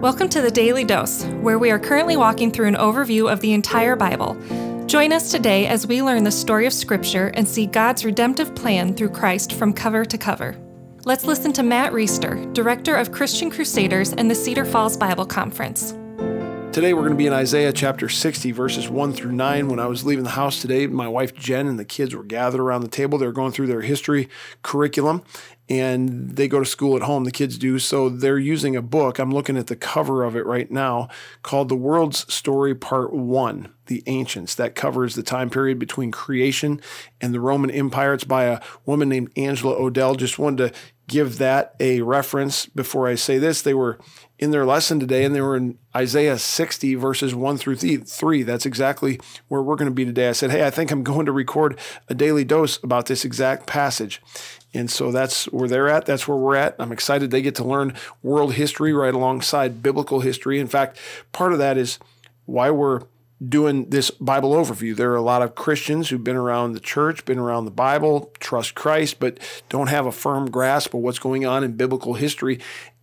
Welcome to the Daily Dose, where we are currently walking through an overview of the entire Bible. Join us today as we learn the story of Scripture and see God's redemptive plan through Christ from cover to cover. Let's listen to Matt Reisetter, Director of Christian Crusaders and the Cedar Falls Bible Conference. Today we're going to be in Isaiah chapter 60, verses 1 through 9. When I was leaving the house today, my wife Jen and the kids were gathered around the table. They were going through their history curriculum and they go to school at home, the kids do. So they're using a book. I'm looking at the cover of it right now called The World's Story Part 1 The Ancients. That covers the time period between creation and the Roman Empire. It's by a woman named Angela O'Dell. Just wanted to give that a reference before I say this. They were in their lesson today, and they were in Isaiah 60, verses 1 through 3. That's exactly where we're going to be today. I said, Hey, I think I'm going to record a daily dose about this exact passage. And so that's where they're at. That's where we're at. I'm excited they get to learn world history right alongside biblical history. In fact, part of that is why we're doing this Bible overview. There are a lot of Christians who've been around the church, been around the Bible, trust Christ, but don't have a firm grasp of what's going on in biblical history.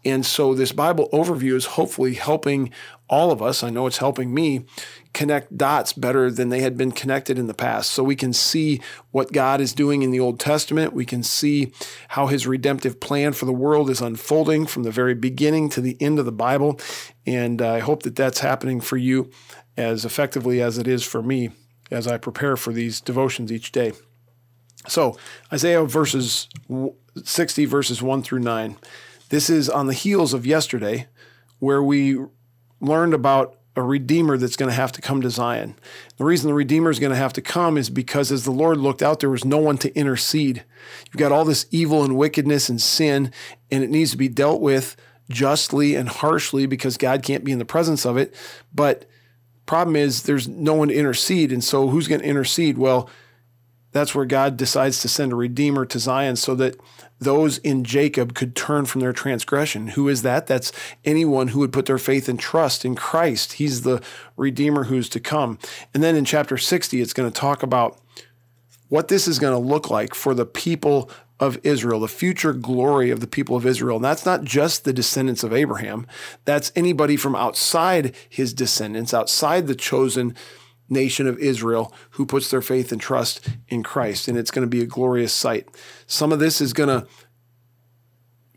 And so this Bible overview is hopefully helping all of us. I know it's helping me connect dots better than they had been connected in the past. So we can see what God is doing in the Old Testament. We can see how his redemptive plan for the world is unfolding from the very beginning to the end of the Bible. And I hope that that's happening for you as effectively as it is for me as I prepare for these devotions each day. So, Isaiah verses 60, verses 1 through 9. This is on the heels of yesterday, where we learned about a redeemer that's going to have to come to Zion. The reason the redeemer is going to have to come is because as the Lord looked out, there was no one to intercede. You've got all this evil and wickedness and sin, and it needs to be dealt with justly and harshly because God can't be in the presence of it. But problem is there's no one to intercede, and so who's going to intercede? Well, that's where God decides to send a redeemer to Zion so that those in Jacob could turn from their transgression. Who is that? That's anyone who would put their faith and trust in Christ. He's the redeemer who's to come. And then in chapter 60, it's going to talk about what this is going to look like for the people of Israel, the future glory of the people of Israel. And that's not just the descendants of Abraham, that's anybody from outside his descendants, outside the chosen nation of Israel who puts their faith and trust in Christ. And it's going to be a glorious sight. Some of this is going to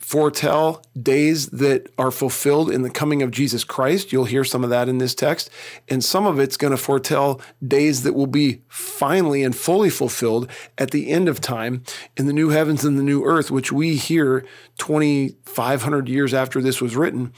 foretell days that are fulfilled in the coming of Jesus Christ. You'll hear some of that in this text. And some of it's going to foretell days that will be finally and fully fulfilled at the end of time in the new heavens and the new earth, which we hear 2,500 years after this was written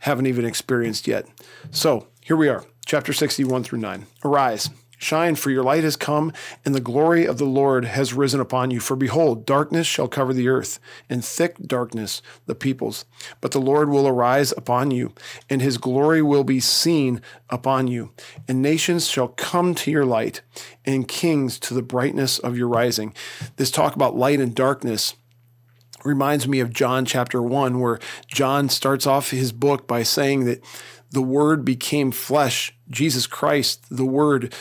haven't even experienced yet. So here we are chapter 61 through 9. Arise, shine, for your light has come, and the glory of the Lord has risen upon you. For behold, darkness shall cover the earth, and thick darkness the peoples. But the Lord will arise upon you, and his glory will be seen upon you. And nations shall come to your light, and kings to the brightness of your rising. This talk about light and darkness reminds me of John chapter 1, where John starts off his book by saying that the Word became flesh. Jesus Christ, the Word,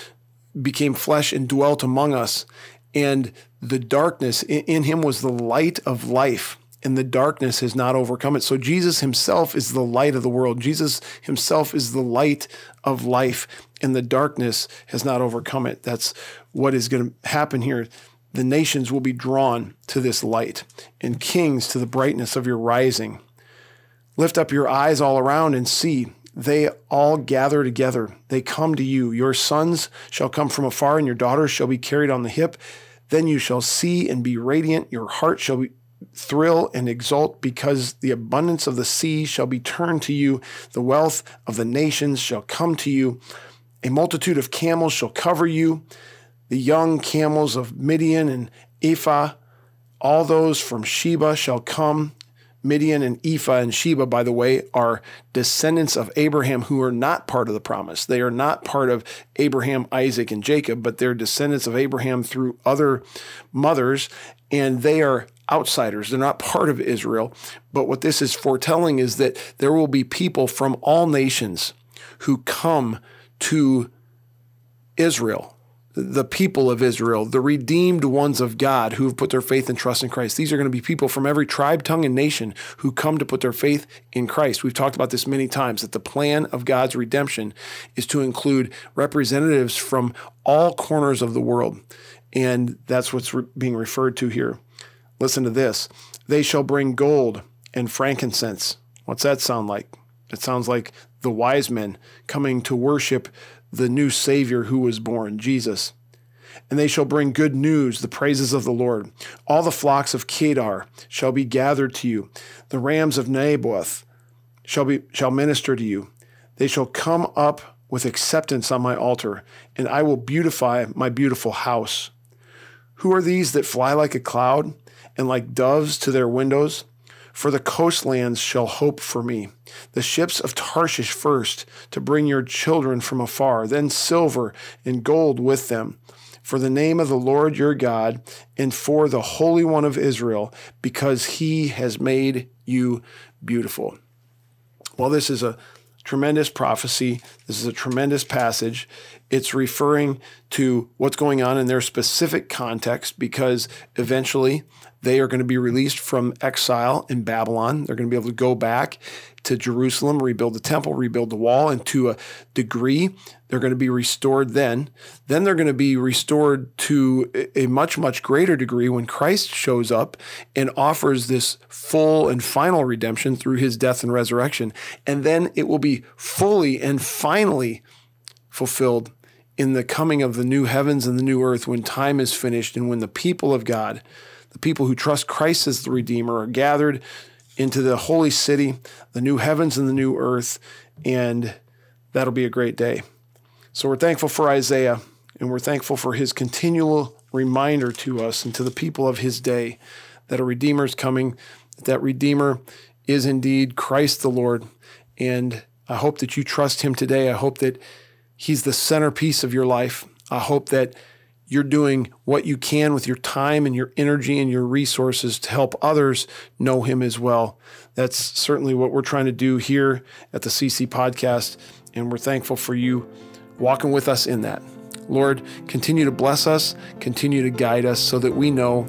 became flesh and dwelt among us. And the darkness in him was the light of life, and the darkness has not overcome it. So Jesus himself is the light of the world. Jesus himself is the light of life, and the darkness has not overcome it. That's what is going to happen here. The nations will be drawn to this light, and kings to the brightness of your rising. Lift up your eyes all around and see they all gather together. They come to you. Your sons shall come from afar, and your daughters shall be carried on the hip. Then you shall see and be radiant. Your heart shall be, thrill and exult, because the abundance of the sea shall be turned to you. The wealth of the nations shall come to you. A multitude of camels shall cover you. The young camels of Midian and Ephah, all those from Sheba shall come Midian and Ephah and Sheba, by the way, are descendants of Abraham who are not part of the promise. They are not part of Abraham, Isaac, and Jacob, but they're descendants of Abraham through other mothers, and they are outsiders. They're not part of Israel. But what this is foretelling is that there will be people from all nations who come to Israel the people of Israel, the redeemed ones of God who have put their faith and trust in Christ. These are going to be people from every tribe, tongue, and nation who come to put their faith in Christ. We've talked about this many times that the plan of God's redemption is to include representatives from all corners of the world. And that's what's re- being referred to here. Listen to this they shall bring gold and frankincense. What's that sound like? It sounds like the wise men coming to worship the new Savior who was born, Jesus. And they shall bring good news, the praises of the Lord. All the flocks of Kedar shall be gathered to you. The rams of Nebaioth shall, be, shall minister to you. They shall come up with acceptance on my altar, and I will beautify my beautiful house. Who are these that fly like a cloud and like doves to their windows? For the coastlands shall hope for me, the ships of Tarshish first, to bring your children from afar, then silver and gold with them, for the name of the Lord your God, and for the Holy One of Israel, because he has made you beautiful. Well, this is a tremendous prophecy. This is a tremendous passage. It's referring to what's going on in their specific context because eventually they are going to be released from exile in Babylon. They're going to be able to go back to Jerusalem, rebuild the temple, rebuild the wall, and to a degree, they're going to be restored then. Then they're going to be restored to a much, much greater degree when Christ shows up and offers this full and final redemption through his death and resurrection. And then it will be fully and finally fulfilled in the coming of the new heavens and the new earth when time is finished and when the people of God the people who trust Christ as the Redeemer are gathered into the holy city, the new heavens and the new earth, and that'll be a great day. So we're thankful for Isaiah, and we're thankful for his continual reminder to us and to the people of his day that a Redeemer is coming, that Redeemer is indeed Christ the Lord. And I hope that you trust him today. I hope that he's the centerpiece of your life. I hope that you're doing what you can with your time and your energy and your resources to help others know Him as well. That's certainly what we're trying to do here at the CC Podcast, and we're thankful for you walking with us in that. Lord, continue to bless us, continue to guide us so that we know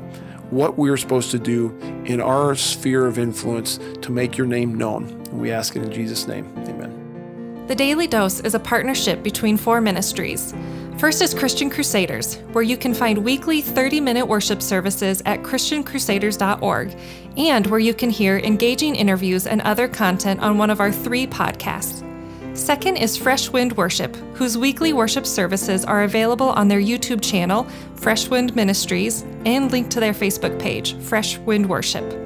what we're supposed to do in our sphere of influence to make your name known. And we ask it in Jesus' name. Amen. The Daily Dose is a partnership between four ministries. First is Christian Crusaders, where you can find weekly 30 minute worship services at ChristianCrusaders.org and where you can hear engaging interviews and other content on one of our three podcasts. Second is Fresh Wind Worship, whose weekly worship services are available on their YouTube channel, Fresh Wind Ministries, and linked to their Facebook page, Fresh Wind Worship.